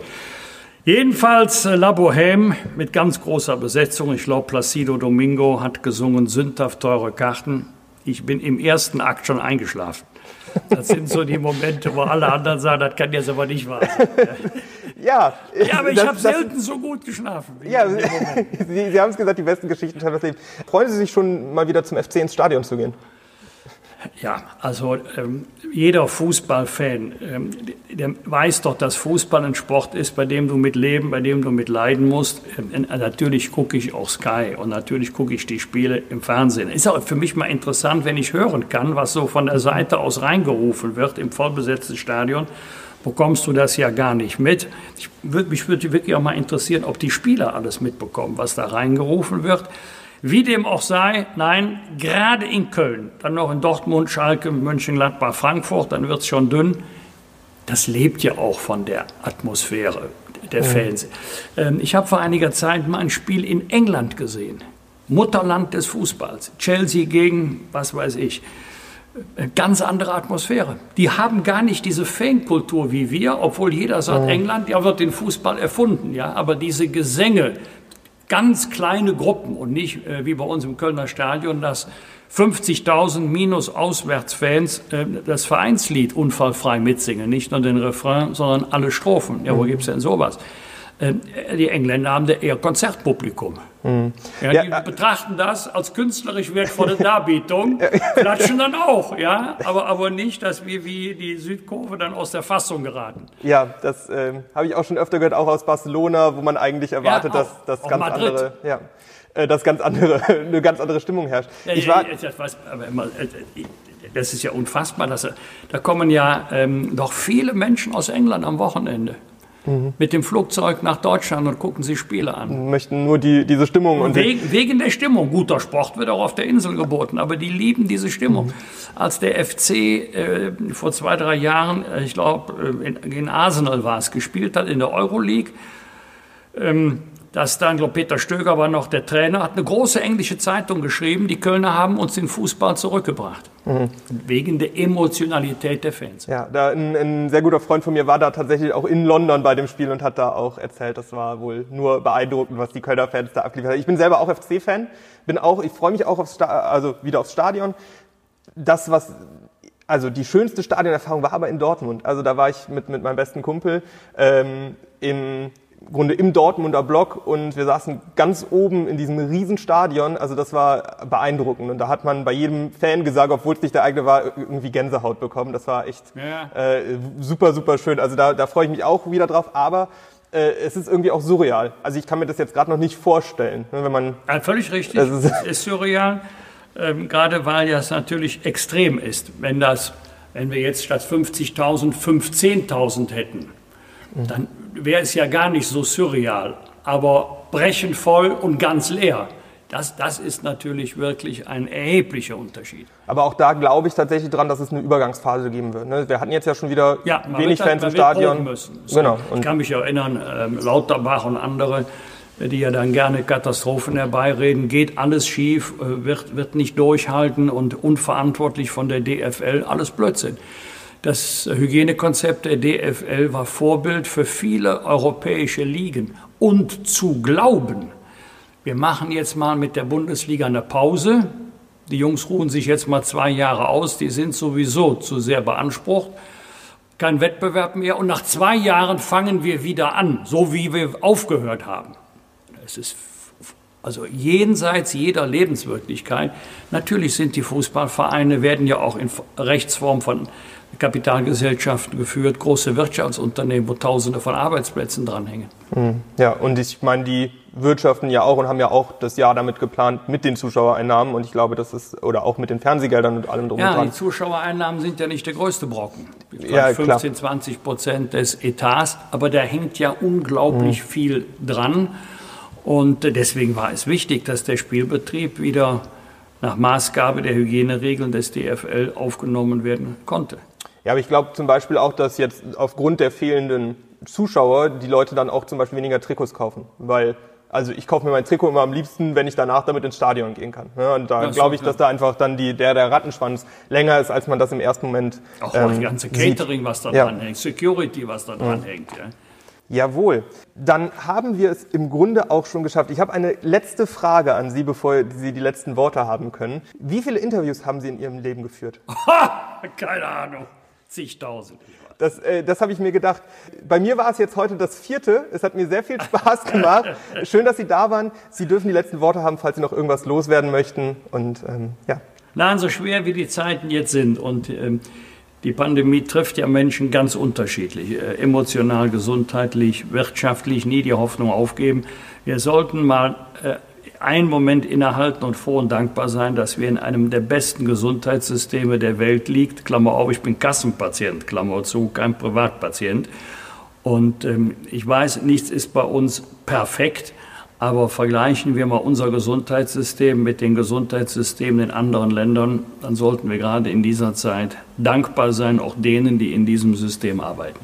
Jedenfalls äh, La Bohème mit ganz großer Besetzung. Ich glaube, Placido Domingo hat gesungen, sündhaft teure Karten. Ich bin im ersten Akt schon eingeschlafen. Das sind so die Momente, wo alle anderen sagen, das kann jetzt aber nicht wahr sein. <laughs> Ja, ja aber ich habe selten so gut geschlafen. Ja, <laughs> Sie, Sie haben es gesagt, die besten Geschichten schreiben das Leben. Freuen Sie sich schon mal wieder zum FC ins Stadion zu gehen? Ja, also ähm, jeder Fußballfan, ähm, der weiß doch, dass Fußball ein Sport ist, bei dem du mit leben, bei dem du mit leiden musst. Ähm, natürlich gucke ich auch Sky und natürlich gucke ich die Spiele im Fernsehen. Ist auch für mich mal interessant, wenn ich hören kann, was so von der Seite aus reingerufen wird im vollbesetzten Stadion. Bekommst du das ja gar nicht mit. Ich würd, mich würde wirklich auch mal interessieren, ob die Spieler alles mitbekommen, was da reingerufen wird. Wie dem auch sei, nein, gerade in Köln, dann noch in Dortmund, Schalke, Mönchengladbach, Frankfurt, dann wird es schon dünn. Das lebt ja auch von der Atmosphäre der Fans. Ähm, ich habe vor einiger Zeit mal ein Spiel in England gesehen. Mutterland des Fußballs. Chelsea gegen, was weiß ich. Eine ganz andere Atmosphäre. Die haben gar nicht diese Fankultur wie wir, obwohl jeder sagt, England, ja, wird den Fußball erfunden, ja. Aber diese Gesänge, ganz kleine Gruppen und nicht äh, wie bei uns im Kölner Stadion, dass 50.000 minus Auswärtsfans äh, das Vereinslied unfallfrei mitsingen. Nicht nur den Refrain, sondern alle Strophen. Ja, wo gibt's denn sowas? Äh, die Engländer haben da eher Konzertpublikum. Mhm. Ja, die ja, betrachten das als künstlerisch wertvolle Darbietung, <laughs> klatschen dann auch, ja, aber, aber nicht, dass wir wie die Südkurve dann aus der Fassung geraten. Ja, das äh, habe ich auch schon öfter gehört, auch aus Barcelona, wo man eigentlich erwartet, ja, auch, dass das ganz Madrid. andere, ja, äh, dass ganz andere, <laughs> eine ganz andere Stimmung herrscht. ich war, das, weiß, aber immer, äh, das ist ja unfassbar, dass da kommen ja ähm, doch viele Menschen aus England am Wochenende mhm. mit dem Flugzeug nach Deutschland und gucken sich Spiele an. Möchten nur die, diese Stimmung. Und wegen, wegen der Stimmung. Guter Sport wird auch auf der Insel geboten, aber die lieben diese Stimmung. Mhm. Als der FC äh, vor zwei, drei Jahren, äh, ich glaube, äh, in, in, Arsenal war es, gespielt hat in der Euroleague, ähm, dass dann, glaube Peter Stöger war noch der Trainer, hat eine große englische Zeitung geschrieben, die Kölner haben uns den Fußball zurückgebracht. Mhm. Wegen der Emotionalität der Fans. Ja, da ein, ein, sehr guter Freund von mir war da tatsächlich auch in London bei dem Spiel und hat da auch erzählt, das war wohl nur beeindruckend, was die Kölner Fans da abgeliefert haben. Ich bin selber auch FC-Fan, bin auch, ich freue mich auch aufs, also wieder aufs Stadion. Das, was also die schönste Stadionerfahrung war aber in Dortmund. Also da war ich mit, mit meinem besten Kumpel ähm, im Grunde im Dortmunder Block und wir saßen ganz oben in diesem Riesenstadion. Also das war beeindruckend und da hat man bei jedem Fan gesagt, obwohl es nicht der eigene war, irgendwie Gänsehaut bekommen. Das war echt ja. äh, super, super schön. Also da, da freue ich mich auch wieder drauf. Aber äh, es ist irgendwie auch surreal. Also ich kann mir das jetzt gerade noch nicht vorstellen, ne, wenn man. Ja, völlig richtig. Es ist, es ist surreal, ähm, gerade weil ja es natürlich extrem ist, wenn das, wenn wir jetzt statt 50.000 15.000 hätten. Dann wäre es ja gar nicht so surreal, aber brechend voll und ganz leer. Das, das ist natürlich wirklich ein erheblicher Unterschied. Aber auch da glaube ich tatsächlich dran, dass es eine Übergangsphase geben wird. Ne? Wir hatten jetzt ja schon wieder ja, wenig halt, Fans im Stadion. So, genau. ich kann mich erinnern, ähm, Lauterbach und andere, die ja dann gerne Katastrophen herbeireden, geht alles schief, äh, wird, wird nicht durchhalten und unverantwortlich von der DFL, alles Blödsinn. Das Hygienekonzept der DFL war Vorbild für viele europäische Ligen. Und zu glauben, wir machen jetzt mal mit der Bundesliga eine Pause, die Jungs ruhen sich jetzt mal zwei Jahre aus, die sind sowieso zu sehr beansprucht, kein Wettbewerb mehr und nach zwei Jahren fangen wir wieder an, so wie wir aufgehört haben. Es ist also jenseits jeder Lebenswirklichkeit. Natürlich sind die Fußballvereine, werden ja auch in Rechtsform von Kapitalgesellschaften geführt, große Wirtschaftsunternehmen, wo Tausende von Arbeitsplätzen dranhängen. Hm. Ja, und ich meine, die wirtschaften ja auch und haben ja auch das Jahr damit geplant mit den Zuschauereinnahmen und ich glaube, das ist, oder auch mit den Fernsehgeldern und allem drum ja, und dran. Ja, die Zuschauereinnahmen sind ja nicht der größte Brocken. Ja, 15, klar. 20 Prozent des Etats, aber da hängt ja unglaublich hm. viel dran und deswegen war es wichtig, dass der Spielbetrieb wieder nach Maßgabe der Hygieneregeln des DFL aufgenommen werden konnte. Ja, aber ich glaube zum Beispiel auch, dass jetzt aufgrund der fehlenden Zuschauer die Leute dann auch zum Beispiel weniger Trikots kaufen, weil Also ich kaufe mir mein Trikot immer am liebsten, wenn ich danach damit ins Stadion gehen kann. Ja, und da glaube ich, dass da einfach dann die, der, der Rattenschwanz länger ist, als man das im ersten Moment Auch ähm, das ganze Catering, sieht. was da ja. dran hängt, Security, was da mhm. hängt. Ja. Jawohl. Dann haben wir es im Grunde auch schon geschafft. Ich habe eine letzte Frage an Sie, bevor Sie die letzten Worte haben können. Wie viele Interviews haben Sie in Ihrem Leben geführt? <laughs> Keine Ahnung. Zigtausend. Das, äh, das habe ich mir gedacht. Bei mir war es jetzt heute das vierte. Es hat mir sehr viel Spaß gemacht. <laughs> Schön, dass Sie da waren. Sie dürfen die letzten Worte haben, falls Sie noch irgendwas loswerden möchten. Und ähm, ja. Nein, so schwer wie die Zeiten jetzt sind und ähm, die Pandemie trifft ja Menschen ganz unterschiedlich, äh, emotional, gesundheitlich, wirtschaftlich, nie die Hoffnung aufgeben. Wir sollten mal äh, einen Moment innehalten und froh und dankbar sein, dass wir in einem der besten Gesundheitssysteme der Welt liegt. Klammer auf, ich bin Kassenpatient, Klammer zu, kein Privatpatient. Und ähm, ich weiß, nichts ist bei uns perfekt, aber vergleichen wir mal unser Gesundheitssystem mit den Gesundheitssystemen in anderen Ländern, dann sollten wir gerade in dieser Zeit dankbar sein, auch denen, die in diesem System arbeiten.